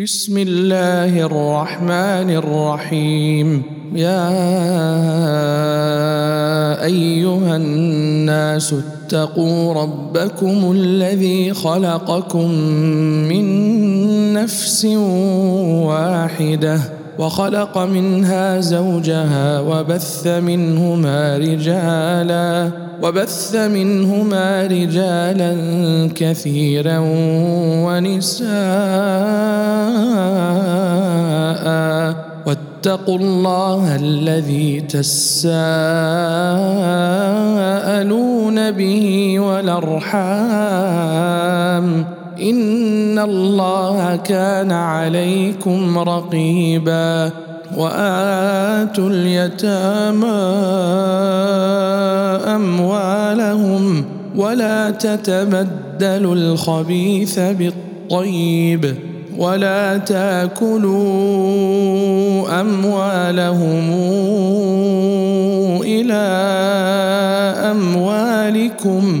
بسم الله الرحمن الرحيم يا ايها الناس اتقوا ربكم الذي خلقكم من نفس واحدة وخلق منها زوجها وبث منهما رجالا وبث منهما رجالا كثيرا ونساء. واتقوا الله الذي تساءلون به والأرحام. إن الله كان عليكم رقيبا وآتوا اليتامى أموالهم ولا تتبدلوا الخبيث بالطيب ولا تأكلوا أموالهم إلى أموالكم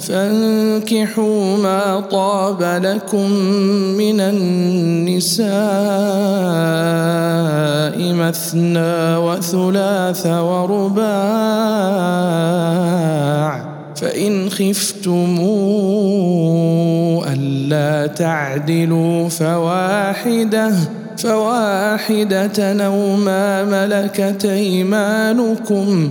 فانكحوا ما طاب لكم من النساء مثنى وثلاث ورباع فإن خفتم ألا تعدلوا فواحدة فواحدة أو ما ملكت أيمانكم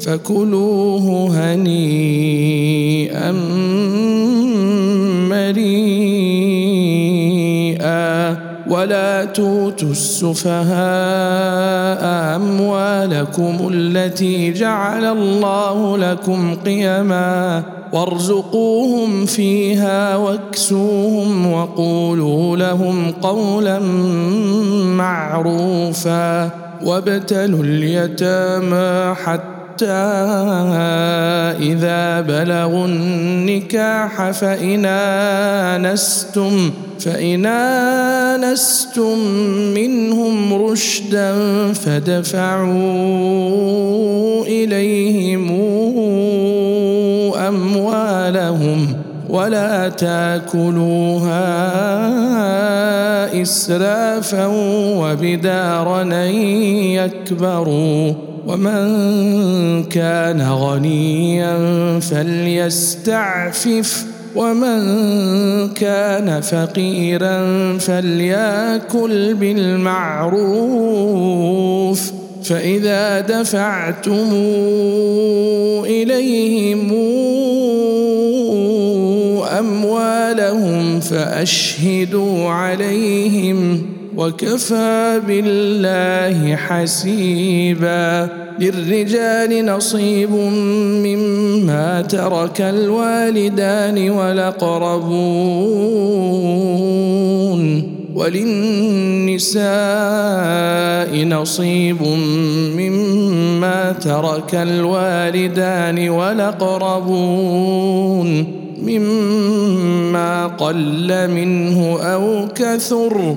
فكلوه هنيئا مريئا ولا توتوا السفهاء أموالكم التي جعل الله لكم قيما وارزقوهم فيها واكسوهم وقولوا لهم قولا معروفا وابتلوا اليتامى حتى حتى إذا بلغوا النكاح فإن آنستم فإن آنستم منهم رشدا فدفعوا إليهم أموالهم ولا تأكلوها إسرافا وبدارا يكبروا. ومن كان غنيا فليستعفف ومن كان فقيرا فليأكل بالمعروف. فإذا دفعتم إليهم أموالهم فأشهدوا عليهم. وكفى بالله حسيبا للرجال نصيب مما ترك الوالدان والأقربون وللنساء نصيب مما ترك الوالدان والأقربون مما قل منه أو كثر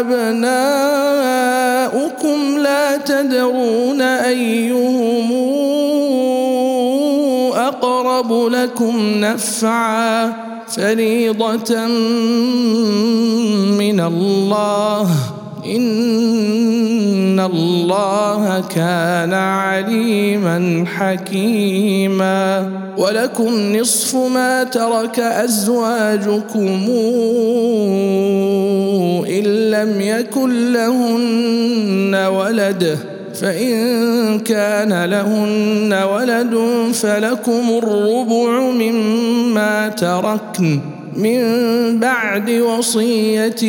وابناؤكم لا تدرون أيهم أقرب لكم نفعا فريضة من الله. ان الله كان عليما حكيما ولكم نصف ما ترك ازواجكم ان لم يكن لهن ولد فان كان لهن ولد فلكم الربع مما تركن من بعد وصية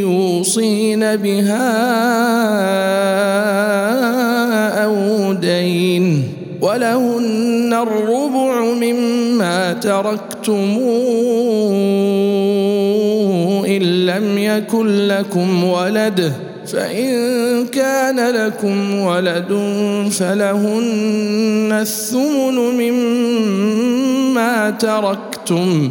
يوصين بها أو دين ولهن الربع مما تركتم إن لم يكن لكم ولد فإن كان لكم ولد فلهن الثمن مما تركتم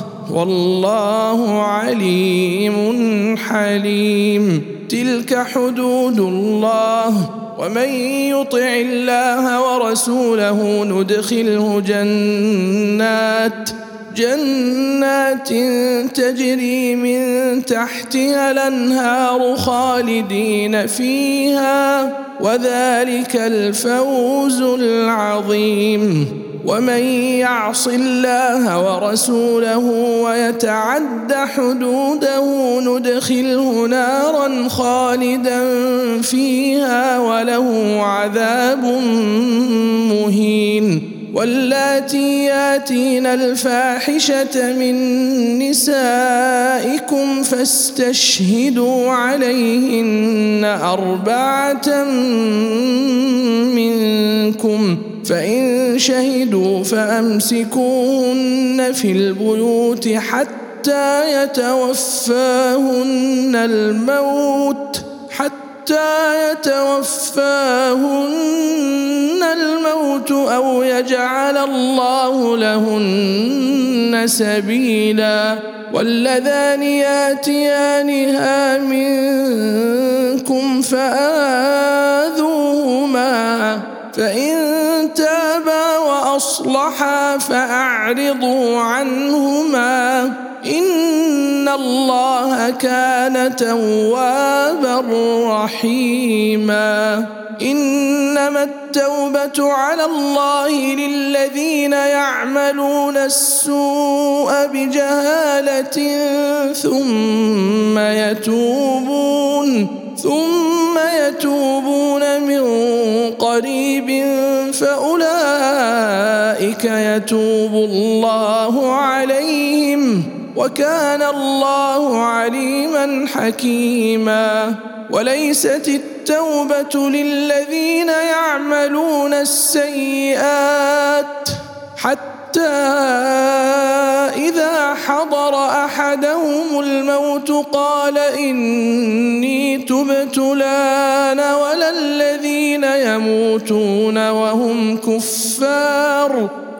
والله عليم حليم. تلك حدود الله. ومن يطع الله ورسوله ندخله جنات. جنات تجري من تحتها الأنهار خالدين فيها. وذلك الفوز العظيم. ومن يعص الله ورسوله ويتعد حدوده ندخله نارا خالدا فيها وله عذاب مهين واللاتي ياتين الفاحشة من نسائكم فاستشهدوا عليهن أربعة منكم فإن شهدوا فأمسكوهن في البيوت حتى يتوفاهن الموت حتى يتوفاهن الموت أو يجعل الله لهن سبيلا. واللذان ياتيانها منكم فآذوهما فإن تابا وأصلحا فأعرضوا عنهما إن الله كان توابا رحيما إنما التوبة على الله للذين يعملون السوء بجهالة ثم يتوبون فاولئك يتوب الله عليهم وكان الله عليما حكيما وليست التوبة للذين يعملون السيئات حتى إذا حضر أحدهم الموت قال إني تبت لا ولا الذين يموتون وهم كفار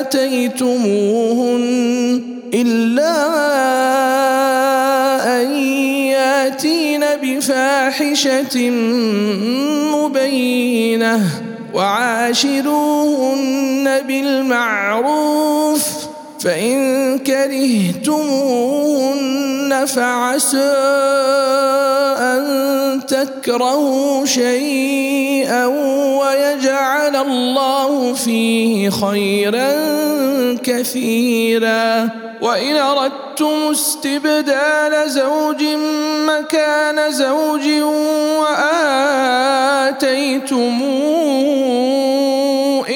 آتيتموهن إلا بفاحشة مبينة وعاشروهن بالمعروف فإن كرهتموهن فعسى أن تكرهوا شيئا ويجعل الله فيه خيرا كثيرا. وإن أردتم استبدال زوج مكان زوج وآتيتم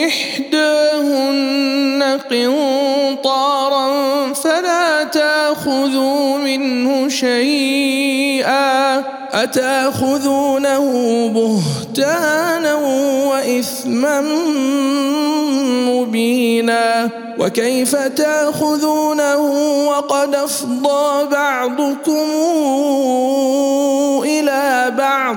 إحداهن قنطارا فلا تأخذوا منه شيئا. أتأخذونه بهتانا وإثما مبينا؟ وكيف تأخذونه وقد أفضى بعضكم إلى بعض؟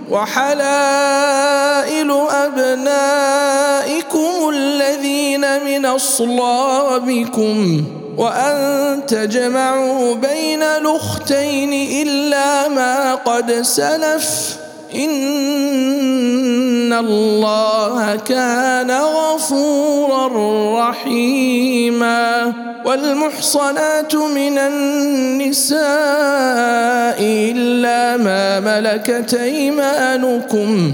وحلائل أبنائكم الذين من أصلابكم وأن تجمعوا بين الأختين إلا ما قد سلف ان الله كان غفورا رحيما والمحصنات من النساء الا ما ملكت ايمانكم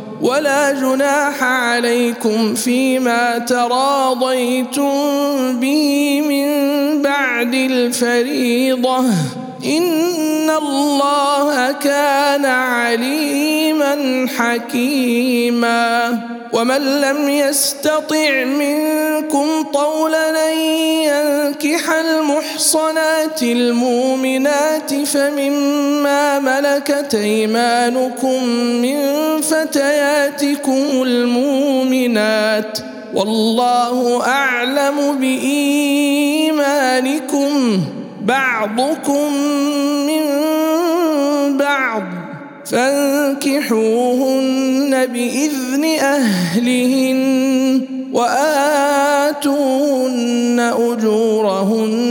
ولا جناح عليكم فيما تراضيتم به من بعد الفريضة. إن الله كان عليما حكيما. ومن لم يستطع منكم طولا أن ينكح المحصنات المؤمنات فمما ملكت أيمانكم من فتياتكم المؤمنات. والله أعلم بإيمانكم. بعضكم من بعض فانكحوهن بإذن أهلهن وآتوهن أجورهن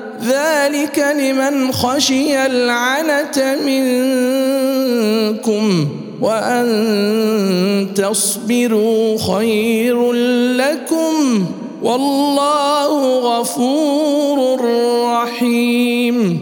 ذلك لمن خشي العنة منكم وأن تصبروا خير لكم والله غفور رحيم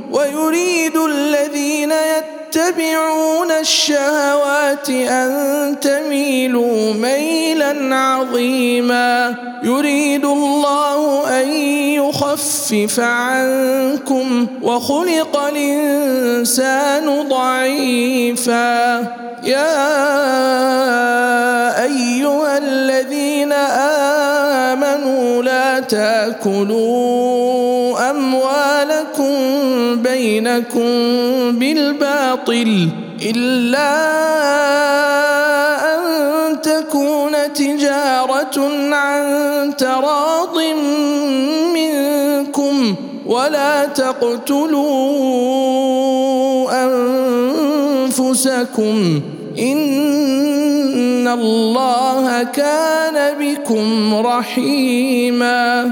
ويريد الذين يتبعون الشهوات أن تميلوا ميلا عظيما. يريد الله أن يخفف عنكم وخلق الإنسان ضعيفا. يا أيها الذين آمنوا لا تأكلوا أموالكم بينكم بالباطل إلا أن تكون تجارة عن تراض منكم ولا تقتلوا أنفسكم إن الله كان بكم رحيما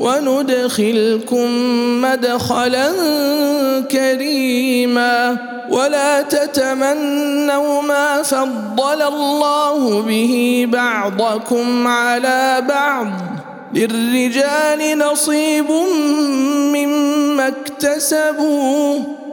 وندخلكم مدخلا كريما. ولا تتمنوا ما فضل الله به بعضكم على بعض. للرجال نصيب مما اكتسبوا.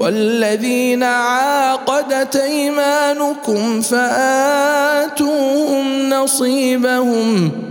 والذين عاقدت أيمانكم فآتوهم نصيبهم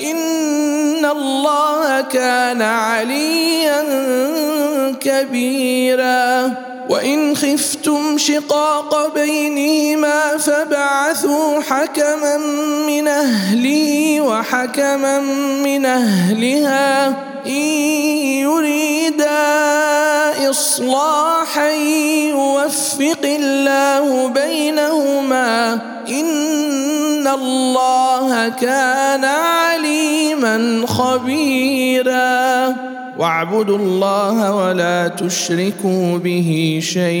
إن الله كان عليا كبيرا. وإن خفتم شقاق بينهما فبعثوا حكما من أهله وحكما من أهلها. إن يريدا إصلاحا يوفق الله بينهما. إن الله كان عليما خبيرا. واعبدوا الله ولا تشركوا به شيئا.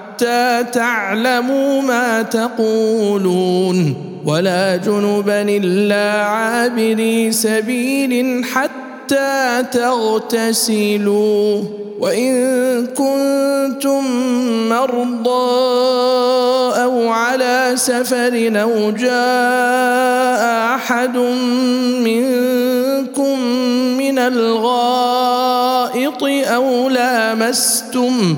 تعلموا ما تقولون ولا جنبا إلا عابري سبيل حتى تغتسلوا. وإن كنتم مرضى أو على سفر أو جاء أحد منكم من الغائط أو لامستم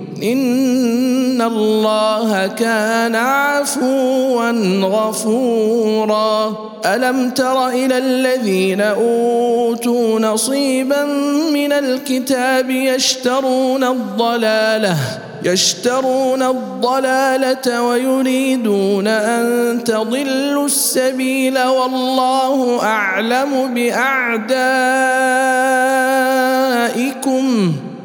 إن الله كان عفوا غفورا. ألم تر إلى الذين أوتوا نصيبا من الكتاب يشترون الضلالة يشترون الضلالة ويريدون أن تضلوا السبيل والله أعلم بأعدائكم.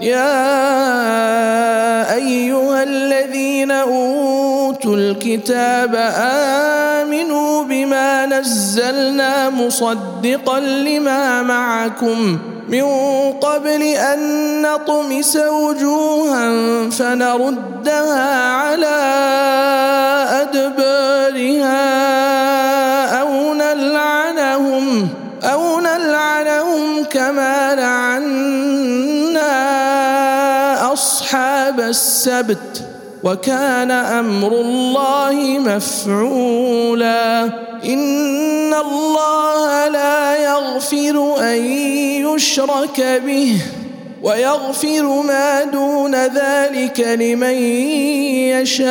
يا أيها الذين أوتوا الكتاب آمنوا بما نزلنا مصدقا لما معكم من قبل أن نطمس وجوها فنردها على أدبارها أو نلعنهم أو نلعنهم كما لعنا أصحاب السبت وكان أمر الله مفعولا. إن الله لا يغفر أن يشرك به ويغفر ما دون ذلك لمن يشاء.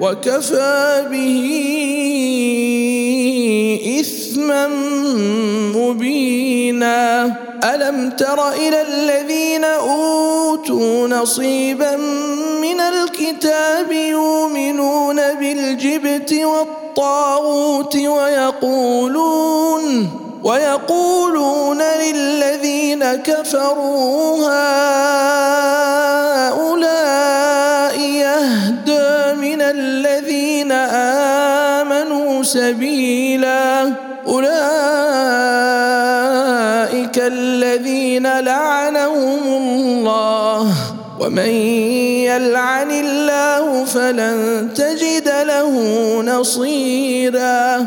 وكفى به إثما مبينا. ألم تر إلى الذين أوتوا نصيبا من الكتاب يؤمنون بالجبت والطاغوت ويقولون ويقولون للذين كفروا هؤلاء يهدى من الذين آمنوا سبيلا. أولئك الذين لعنهم الله. ومن يلعن الله فلن تجد له نصيرا.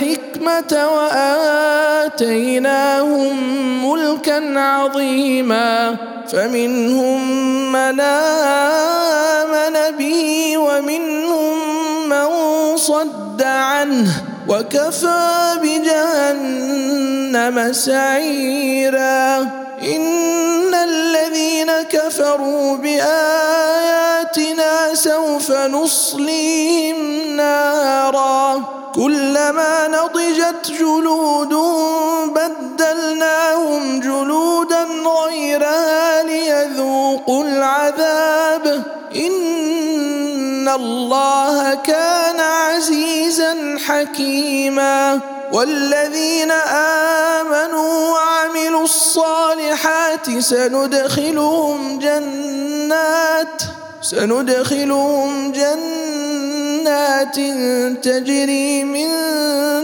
والحكمه وآتيناهم ملكا عظيما فمنهم من آمن به ومنهم من صد عنه وكفى بجهنم سعيرا إن الذين كفروا بآياتنا سوف نصليهم نارا كلما نضجت جلودهم بدلناهم جلودا غيرها ليذوقوا العذاب. إن الله كان عزيزا حكيما. والذين آمنوا وعملوا الصالحات سندخلهم جنات. سندخلهم جنات تجري من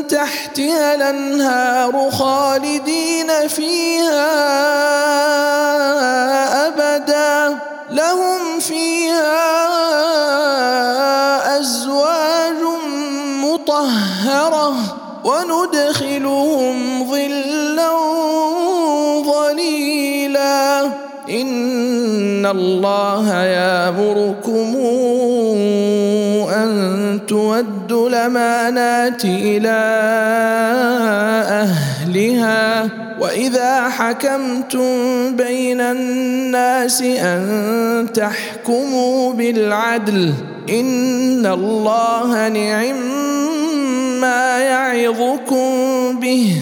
تحتها الأنهار خالدين فيها أبدا. لهم فيها أزواج مطهرة. وندخلهم ظلا الله يامركم أن تودوا الأمانات إلى أهلها وإذا حكمتم بين الناس أن تحكموا بالعدل إن الله نعم ما يعظكم به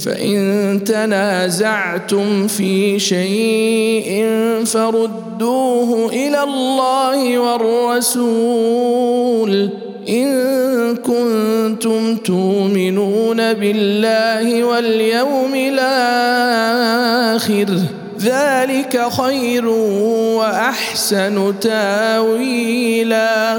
فإن تنازعتم في شيء فردوه إلى الله والرسول إن كنتم تؤمنون بالله واليوم الآخر ذلك خير وأحسن تاويلا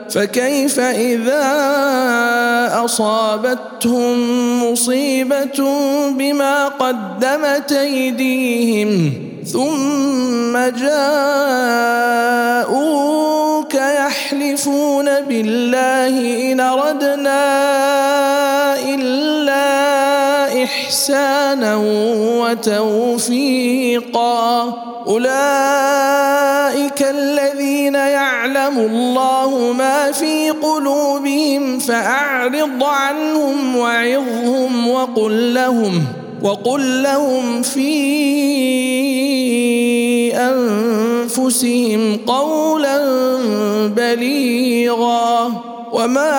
فكيف إذا أصابتهم مصيبة بما قدمت أيديهم ثم جاءوك يحلفون بالله إن أردنا إلا إحسانا وتوفيقا. أولئك الذين يعلم الله ما في قلوبهم فأعرض عنهم وعظهم وقل لهم وقل لهم في أنفسهم قولا بليغا. وما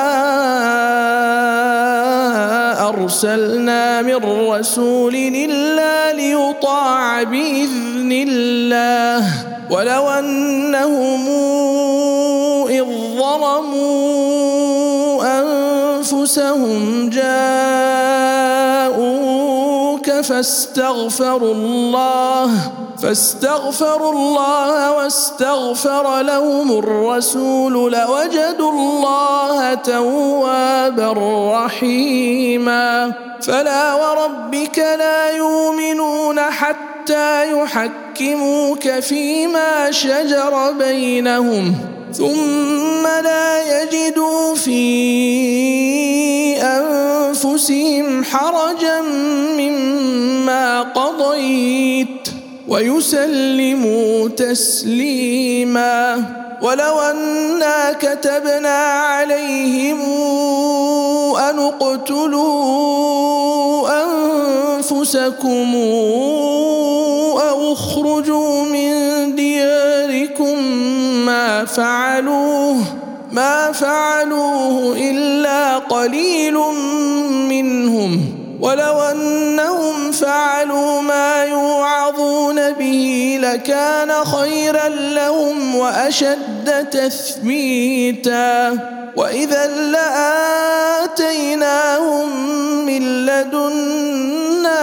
أرسلنا من رسول إلا ليطاع بإذن الله. ولو أنهم إذ ظلموا أنفسهم جاءوك فاستغفروا الله فاستغفروا الله واستغفر لهم الرسول لوجدوا الله توابا رحيما. فلا وربك لا يؤمنون حتى يحكموك فيما شجر بينهم ثم لا يجدوا في أنفسهم حرجا مما قضيت. ويسلموا تسليما. ولو أنا كتبنا عليهم أن اقتلوا أنفسكم أو اخرجوا من دياركم ما فعلوه ما فعلوه إلا قليل منهم. ولو أنهم فعلوا ما يوعظون به لكان خيرا لهم وأشد تثبيتا. وإذا لآتيناهم من لدنا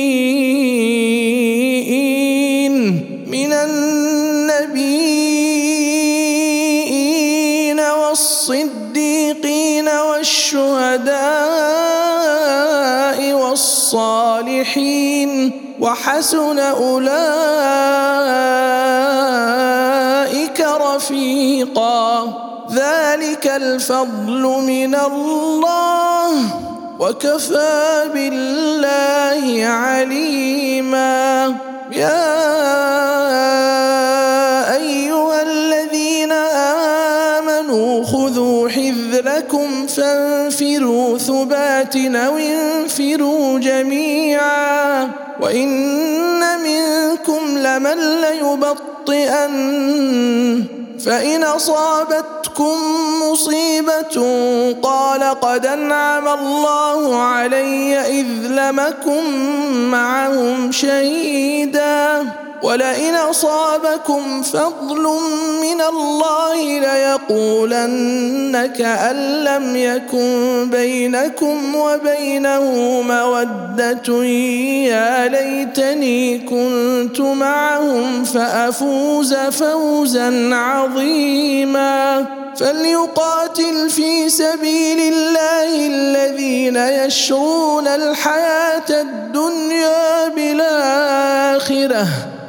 والشهداء والصالحين وحسن أولئك رفيقا. ذلك الفضل من الله وكفى بالله عليما. يا أيها الذين آمنوا خذوا حذركم فانفروا ثبات أو انفروا جميعا وإن منكم لمن ليبطئن فإن أصابتكم مصيبة قال قد أنعم الله علي إذ لمكم معهم شهيدا ولئن أصابكم فضل من الله ليقولن كان لم يكن بينكم وبينه مودة. يا ليتني كنت معهم فأفوز فوزا عظيما. فليقاتل في سبيل الله الذين يشرون الحياة الدنيا بالآخرة.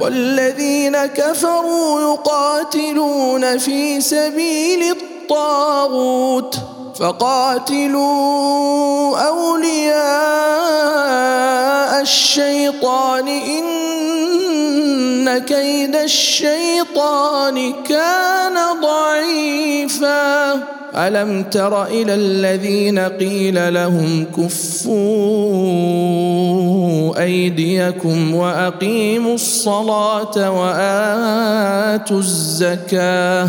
والذين كفروا يقاتلون في سبيل الطاغوت. فقاتلوا أولياء الشيطان. إن كيد الشيطان كان ضعيفا. ألم تر إلى الذين قيل لهم كفوا أيديكم وأقيموا الصلاة وآتوا الزكاة.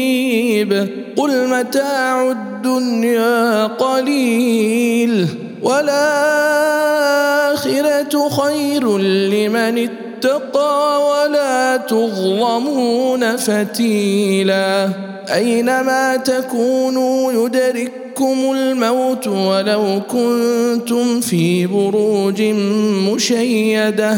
قل متاع الدنيا قليل والآخرة خير لمن اتقى ولا تظلمون فتيلا. أينما تكونوا يدرككم الموت ولو كنتم في بروج مشيدة.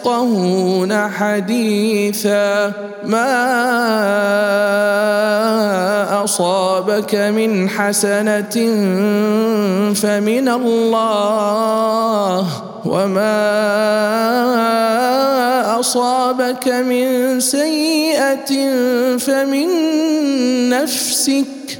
يفقهون حديثا ما أصابك من حسنة فمن الله وما أصابك من سيئة فمن نفسك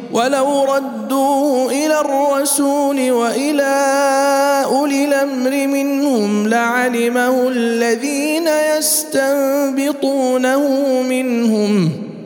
ولو ردوه إلى الرسول وإلى أولي الأمر منهم لعلمه الذين يستنبطونه منهم.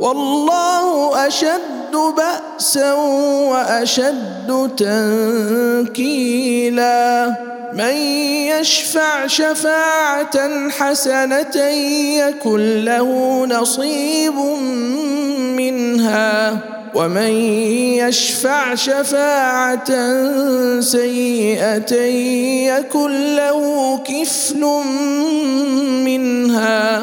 والله أشد بأسا وأشد تنكيلا. من يشفع شفاعة حسنة يكن له نصيب منها. ومن يشفع شفاعة سيئة يكن له كفل منها.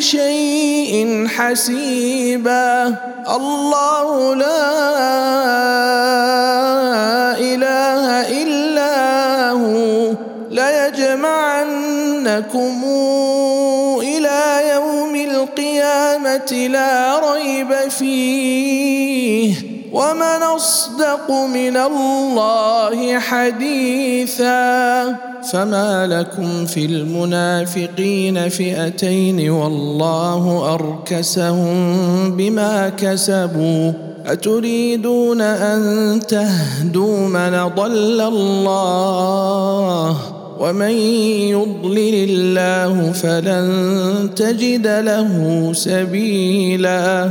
شيء حسيبا. الله لا إله إلا هو. ليجمعنكم إلى يوم القيامة لا ريب فيه. ومن اصدق من الله حديثا فما لكم في المنافقين فئتين والله اركسهم بما كسبوا اتريدون ان تهدوا من ضل الله ومن يضلل الله فلن تجد له سبيلا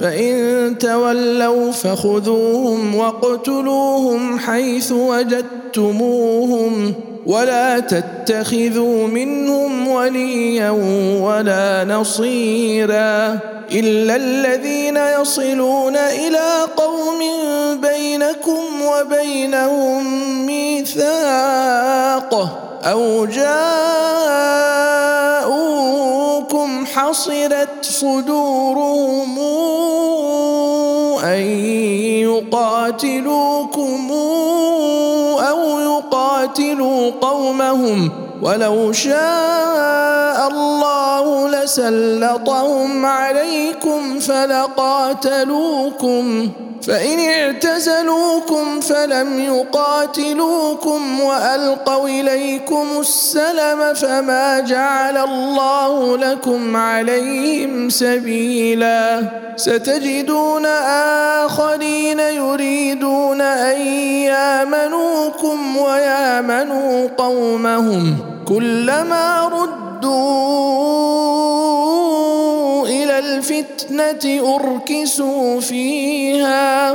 فإن تولوا فخذوهم واقتلوهم حيث وجدتموهم ولا تتخذوا منهم وليا ولا نصيرا إلا الذين يصلون إلى قوم بينكم وبينهم ميثاق أو جاءوكم حصرت صدورهم أن يقاتلوكم أو يقاتلوا قومهم ولو شاء الله لسلطهم عليكم فلقاتلوكم فإن اعتزلوكم فلم يقاتلوكم وألقوا إليكم السلم فما جعل الله لكم عليهم سبيلا. ستجدون آخرين يريدون أن يامنوكم ويامنوا قومهم كلما ردوا الفتنة أركسوا فيها.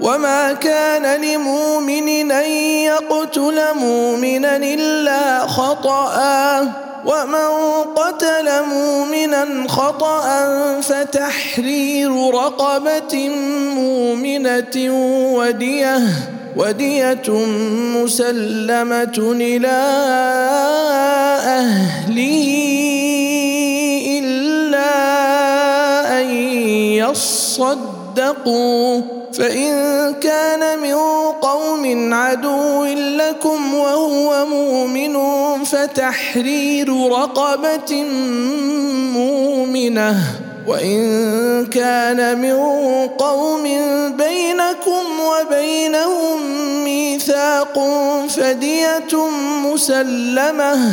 وما كان لمؤمن ان يقتل مؤمنا الا خطأ ومن قتل مؤمنا خطأ فتحرير رقبة مؤمنة ودية ودية مسلمة إلى أهله إلا أن يصدقوا فإن كان من قوم عدو لكم وهو مؤمن فتحرير رقبة مؤمنة. وإن كان من قوم بينكم وبينهم ميثاق فدية مسلمة.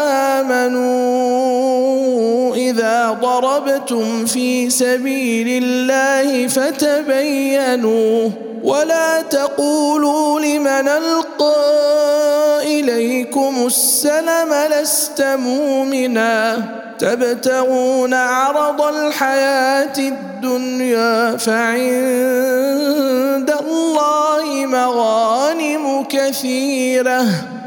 ضربتم في سبيل الله فتبينوا ولا تقولوا لمن ألقى إليكم السلم لست مؤمنا تبتغون عرض الحياة الدنيا فعند الله مغانم كثيرة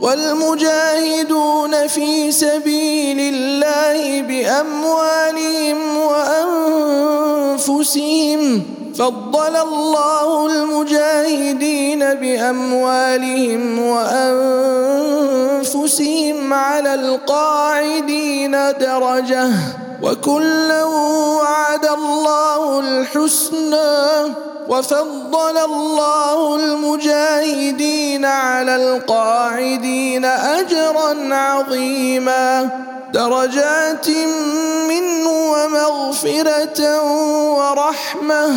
والمجاهدون في سبيل الله بأموالهم وأنفسهم فضل الله المجاهدين بأموالهم وأنفسهم على القاعدين درجة وكلا وعد الله الحسنى وفضل الله المجاهدين على القاعدين أجرا عظيما درجات منه ومغفرة ورحمة.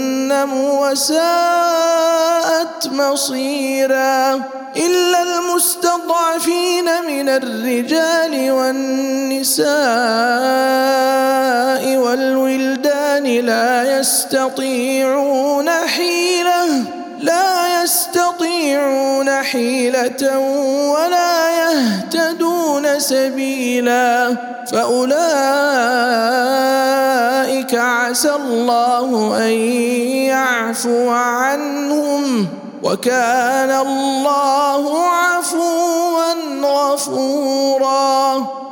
وساءت مصيرا إلا المستضعفين من الرجال والنساء والولدان لا يستطيعون حيلة لا يستطيعون حيلة ولا يهتدون سبيلا. فأولئك عسى الله أن يعفو عنهم وكان الله عفوا غفورا.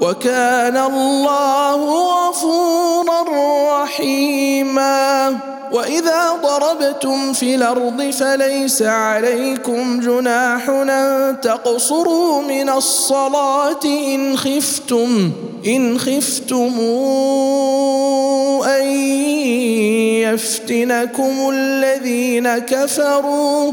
وكان الله غفورا رحيما. وإذا ضربتم في الأرض فليس عليكم جناح أن تقصروا من الصلاة إن خفتم إن خفتم أن يفتنكم الذين كفروا.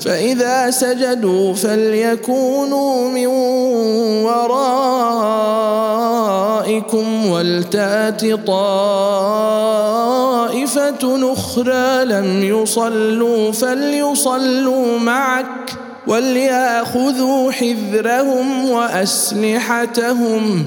فإذا سجدوا فليكونوا من ورائكم ولتات طائفة أخرى لم يصلوا فليصلوا معك وليأخذوا حذرهم وأسلحتهم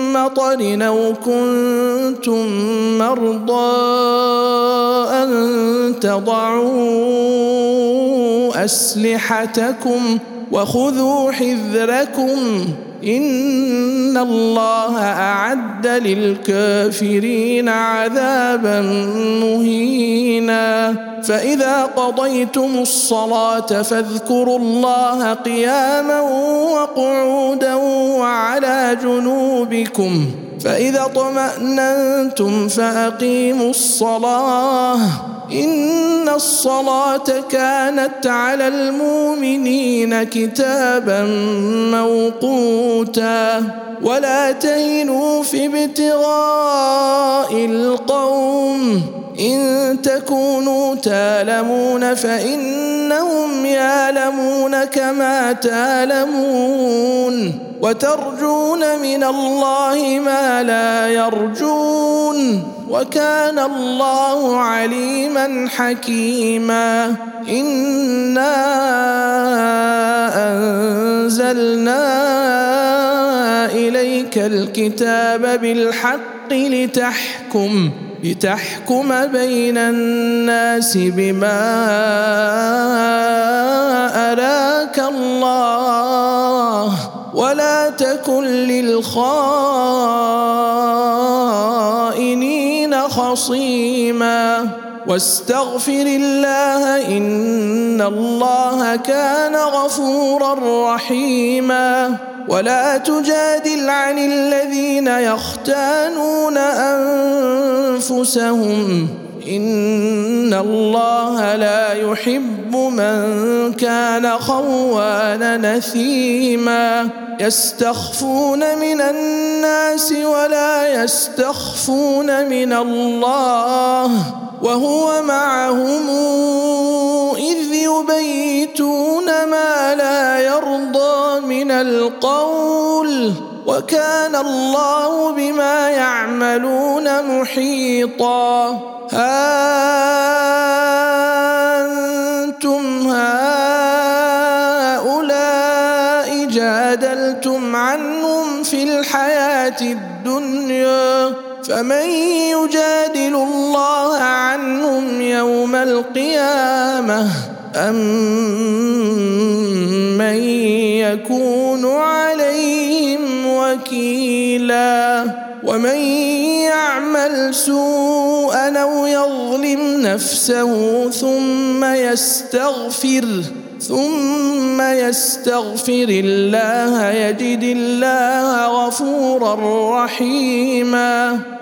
مطر أو كنتم مرضى أن تضعوا أسلحتكم وخذوا حذركم إن الله أعد للكافرين عذابا مهينا. فإذا قضيتم الصلاة فاذكروا الله قياما وقعودا وعلى جنوبكم فإذا اطماننتم فأقيموا الصلاة. إن الصلاة كانت على المؤمنين كتابا موقوتا. ولا تهنوا في ابتغاء القوم. إن تكونوا تالمون فإنهم يالمون كما تالمون وترجون من الله ما لا يرجون وكان الله عليما حكيما إنا أنزلنا إليك الكتاب بالحق لتحكم لتحكم بين الناس بما أراك الله ولا تكن للخائنين خصيما. واستغفر الله إن الله كان غفورا رحيما. ولا تجادل عن الذين يختانون أنفسهم. ان الله لا يحب من كان خوانا نثيما يستخفون من الناس ولا يستخفون من الله وهو معهم اذ يبيتون ما لا يرضى من القول وكان الله بما يعملون محيطا. ها أنتم هؤلاء جادلتم عنهم في الحياة الدنيا فمن يجادل الله عنهم يوم القيامة أم من يكون وكيلا ومن يعمل سوءا أو يظلم نفسه ثم يستغفر ثم يستغفر الله يجد الله غفورا رحيما.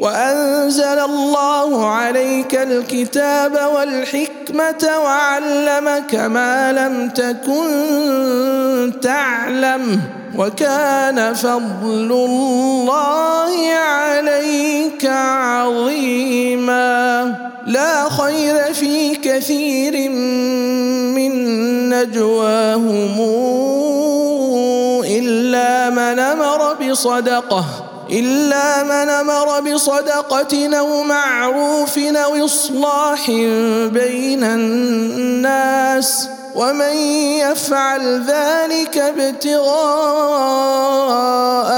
وأنزل الله عليك الكتاب والحكمة وعلمك ما لم تكن تعلم وكان فضل الله عليك عظيما. لا خير في كثير من نجواهم إلا من أمر بصدقة. إلا من أمر بصدقة أو معروف أو إصلاح بين الناس ومن يفعل ذلك ابتغاء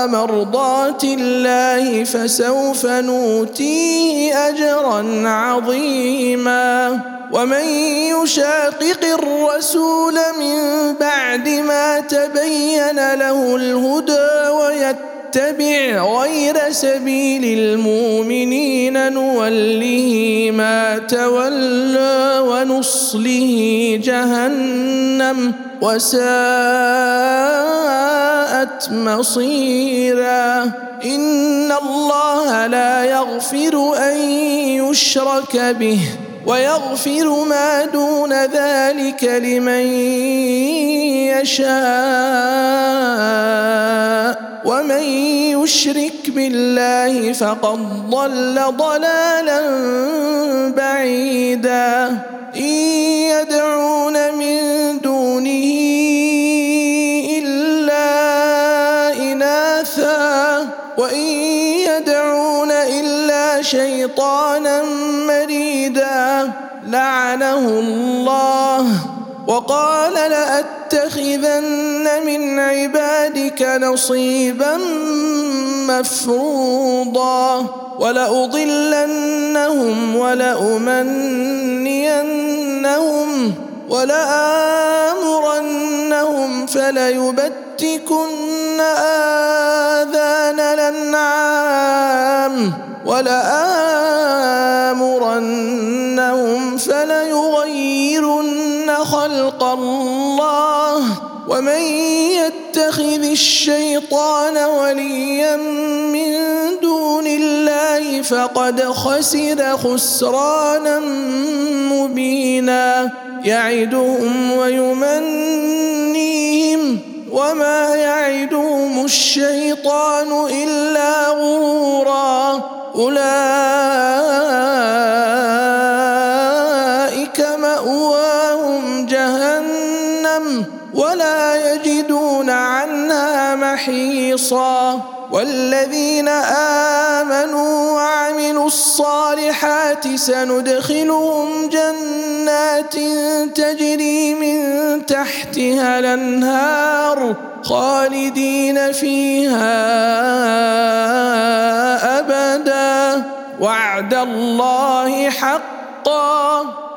مرضات الله فسوف نوتيه أجرا عظيما. ومن يشاقق الرسول من بعد ما تبين له الهدى ويتبع نتبع غير سبيل المؤمنين نوله ما تولى ونصله جهنم وساءت مصيرا. إن الله لا يغفر أن يشرك به ويغفر ما دون ذلك لمن يشاء. ومن يشرك بالله فقد ضل ضلالا بعيدا. إن يدعون من دونه إلا اناثا. وإن يدعون إلا شيطانا مريدا. لعنه الله. وقال لأتخذن من عبادك نصيبا مفروضا ولأضلنهم ولأمنينهم ولآمرنهم فليبتكن آذان الأنعام ولآمرنهم فليغيرن خلق الله ومن يتخذ الشيطان وليا من دون الله فقد خسر خسرانا مبينا. يعدهم ويمنيهم وما يعدهم الشيطان إلا غرورا. أولئك مأواهم ولا يجدون عنها محيصا. والذين آمنوا وعملوا الصالحات سندخلهم جنات تجري من تحتها الأنهار خالدين فيها أبدا. وعد الله حقا.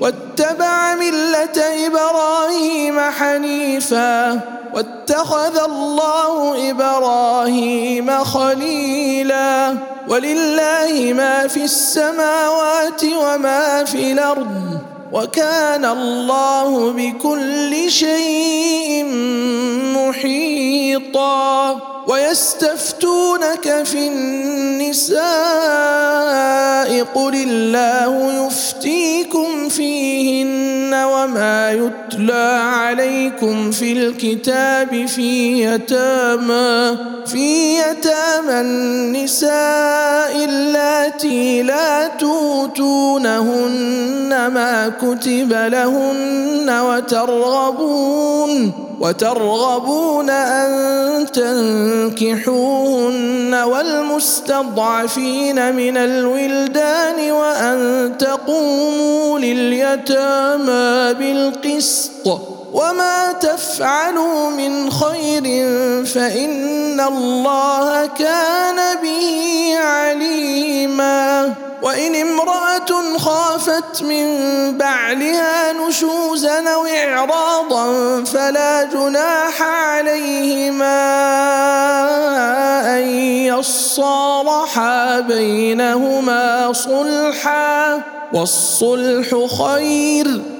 واتبع ملة إبراهيم حنيفا واتخذ الله إبراهيم خليلا ولله ما في السماوات وما في الأرض وكان الله بكل شيء محيطا ويستفتونك في النساء قل الله يفتيكم فيهن وما يتلى عليكم في الكتاب في يتامى في يتامى النساء اللاتي لا توتونهن ما كتب لهن وترغبون وترغبون أن تنكحوهن والمستضعفين من الولدان وأن تقوموا لليتامى بالقسط. وما تفعلوا من خير فان الله كان به عليما وان امراه خافت من بعلها نشوزا أو اعراضا فلا جناح عليهما ان يصالحا بينهما صلحا والصلح خير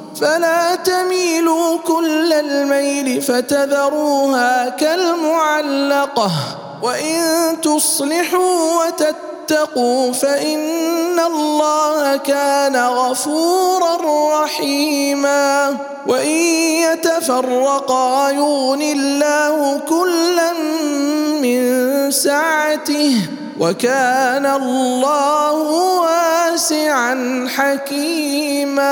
فلا تميلوا كل الميل فتذروها كالمعلقة. وإن تصلحوا وتتقوا فإن الله كان غفورا رحيما. وإن يتفرقا يغن الله كلا من سعته وكان الله واسعا حكيما.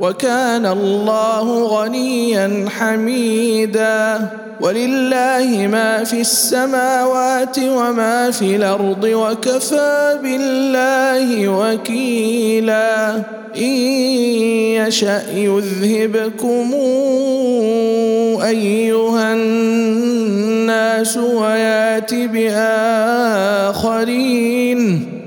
وكان الله غنيا حميدا. ولله ما في السماوات وما في الأرض وكفى بالله وكيلا. إن يشأ يذهبكم أيها الناس ويات بآخرين.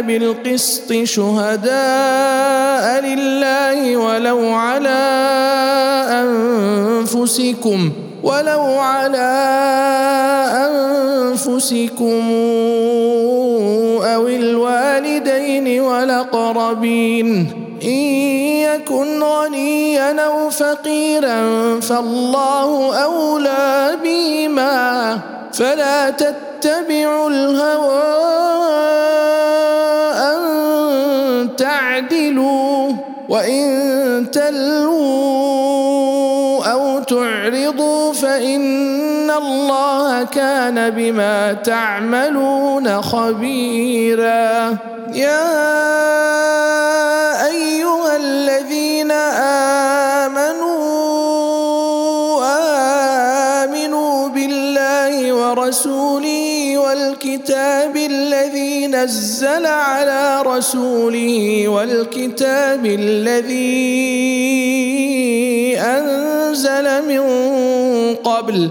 بالقسط شهداء لله ولو على أنفسكم ولو على أنفسكم أو الوالدين والأقربين. إن يكن غنيا أو فقيرا فالله أولى بهما. فلا تتبعوا الهوى تعدلوا وإن تلووا أو تعرضوا فإن الله وكان بما تعملون خبيرا. يا والكتاب الذي نزل على رسوله والكتاب الذي أنزل من قبل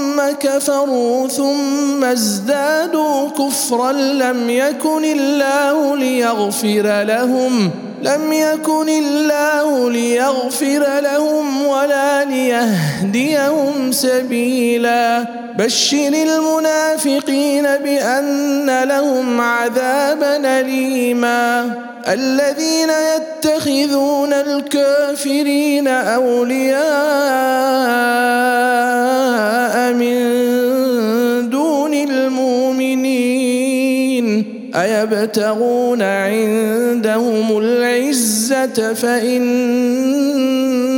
كفروا ثم ازدادوا كفرا لم يكن الله ليغفر لهم لم يكن الله ليغفر لهم ولا ليهديهم سبيلا. بشر المنافقين بأن لهم عذابا اليما. الذين يتخذون الكافرين أولياء من دون المؤمنين أيبتغون عندهم العزة فإن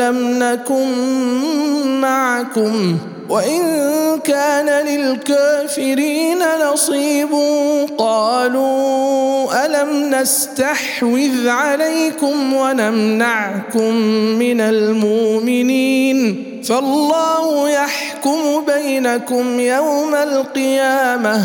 ألم نكن معكم وإن كان للكافرين نصيب قالوا ألم نستحوذ عليكم ونمنعكم من المؤمنين فالله يحكم بينكم يوم القيامه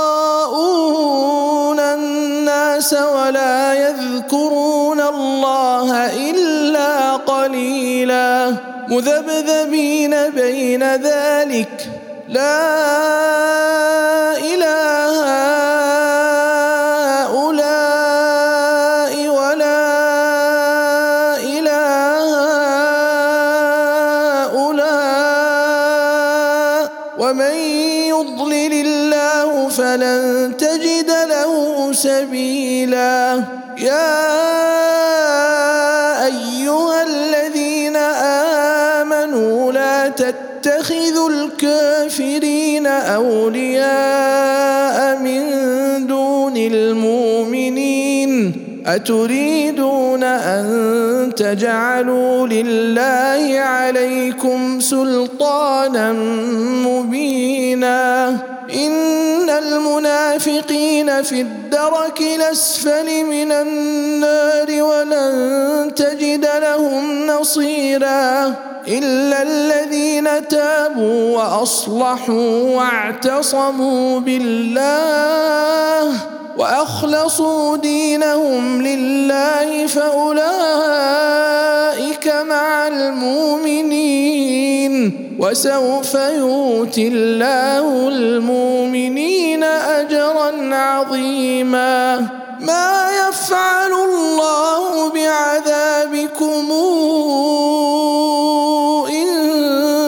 الناس ولا يذكرون الله إلا قليلا. مذبذبين بين ذلك. لا إله هؤلاء أولياء من دون المؤمنين أتريدون أن تجعلوا لله عليكم سلطانا مبينا إن المنافقين في الدرك الأسفل من النار ولن تجد لهم نصيرا إلا الذين تابوا وأصلحوا واعتصموا بالله وأخلصوا دينهم لله فأولئك مع المؤمنين وسوف يؤتي الله المؤمنين أجرا عظيما. ما يفعل الله بعذابكم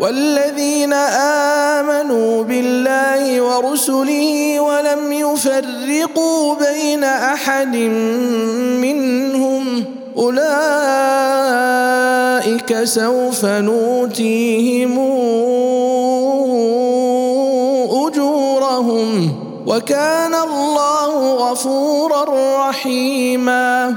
والذين آمنوا بالله ورسله ولم يفرقوا بين أحد منهم أولئك سوف نوتيهم أجورهم وكان الله غفورا رحيما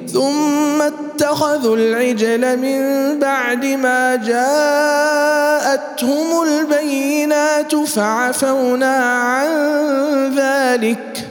ثم اتخذوا العجل من بعد ما جاءتهم البينات فعفونا عن ذلك.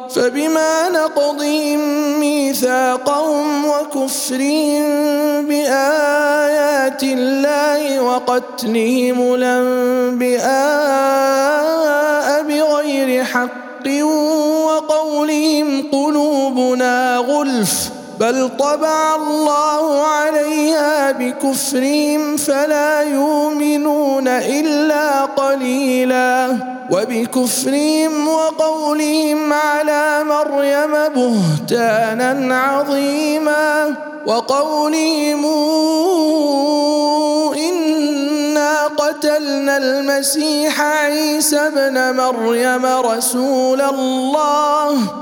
فبما نقضهم ميثاقهم وكفرهم بآيات الله وقتلهم الأنبياء بغير حق وقولهم قلوبنا غلف بل طبع الله عليها بكفرهم فلا يؤمنون إلا قليلا وبكفرهم وقولهم على مريم بهتانا عظيما وقولهم إنا قتلنا المسيح عيسى ابن مريم رسول الله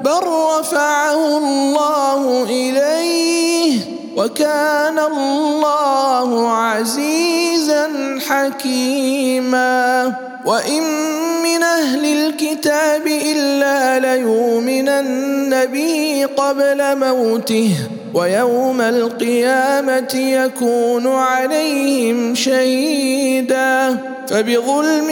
بل رفعه الله اليه وكان الله عزيزا حكيما وان من أهل الكتاب الا ليؤمنن به قبل موته ويوم القيامة يكون عليهم شهيدا. فبظلم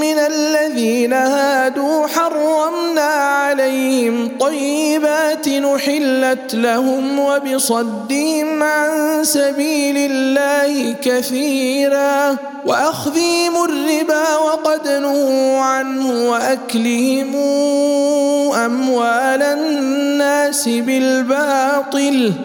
من الذين هادوا حرمنا عليهم طيبات نحلت لهم وبصدهم عن سبيل الله كثيرا. وأخذهم الربا وقد نهوا عنه وأكلهم أموال الناس بالباطل.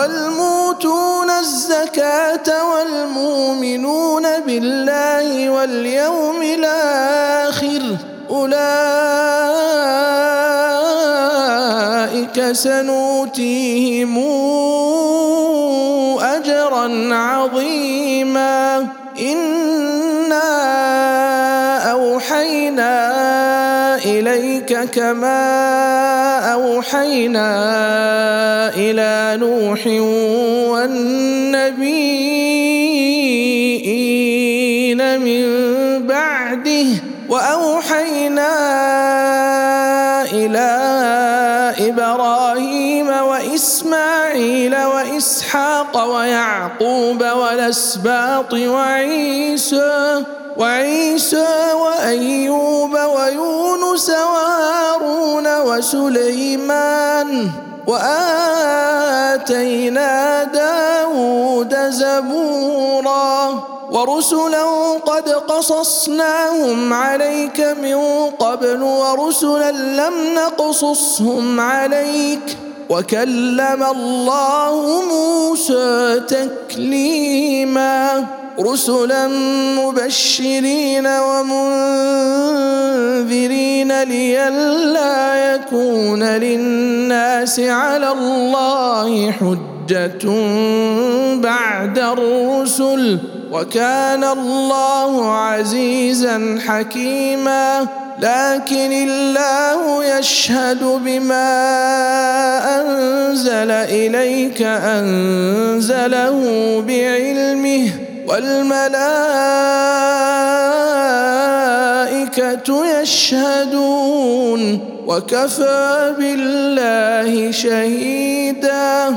والموتون الزكاة والمؤمنون بالله واليوم الآخر أولئك سنوتيهم أجرا عظيما. إنا أوحينا إليك كما أوحينا إلى نوح والنبيين من بعده وأوحينا إلى إبراهيم وإسماعيل وإسحاق ويعقوب والأسباط وعيسى وعيسى وأيوب ويونس وهارون وسليمان وآتينا داود زبورا ورسلا قد قصصناهم عليك من قبل ورسلا لم نقصصهم عليك وكلم الله موسى تكليما رسلا مبشرين ومنذرين لئلا يكون للناس على الله حجة بعد الرسل وكان الله عزيزا حكيما لكن الله يشهد بما أنزل إليك أنزله بعلمه والملائكة يشهدون وكفى بالله شهيدا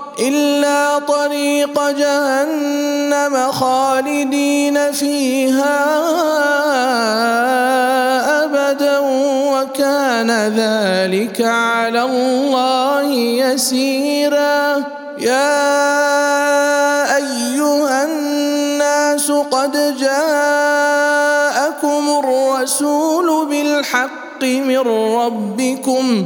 إلا طريق جهنم خالدين فيها أبدا وكان ذلك على الله يسيرا. يا أيها الناس قد جاءكم الرسول بالحق من ربكم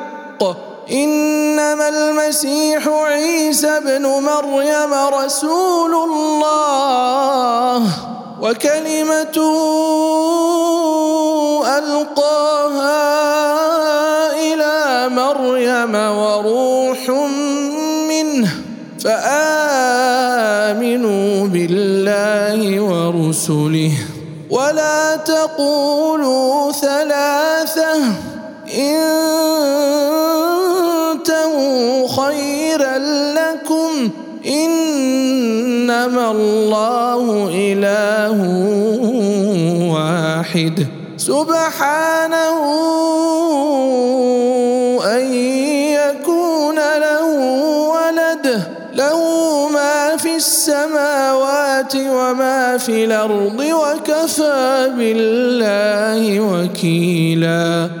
إنما المسيح عيسى ابن مريم رسول الله وكلمته ألقاها إلى مريم وروح منه فآمنوا بالله ورسله. ولا تقولوا ثلاثة انتهوا خيرا لكم انما الله اله واحد سبحانه ان يكون له ولد له ما في السماوات وما في الأرض وكفى بالله وكيلا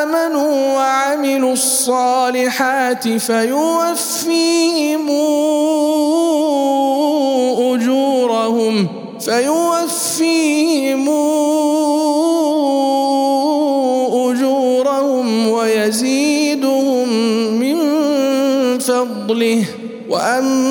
وعملوا الصالحات فيوفيهم أجورهم فيوفيهم أجورهم ويزيدهم من فضله الذين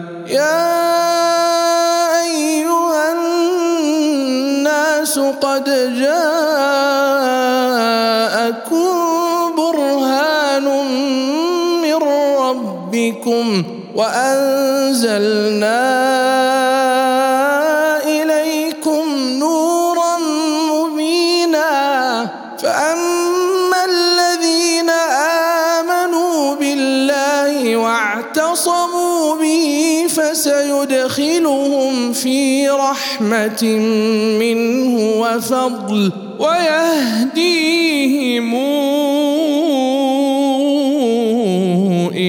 وأنزلنا إليكم نورا مبينا فأما الذين آمنوا بالله واعتصموا به فسيدخلهم في رحمة منه وفضل ويهديهم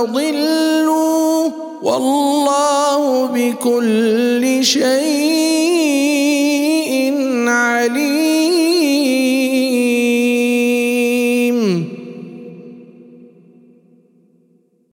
تضلوا والله بكل شيء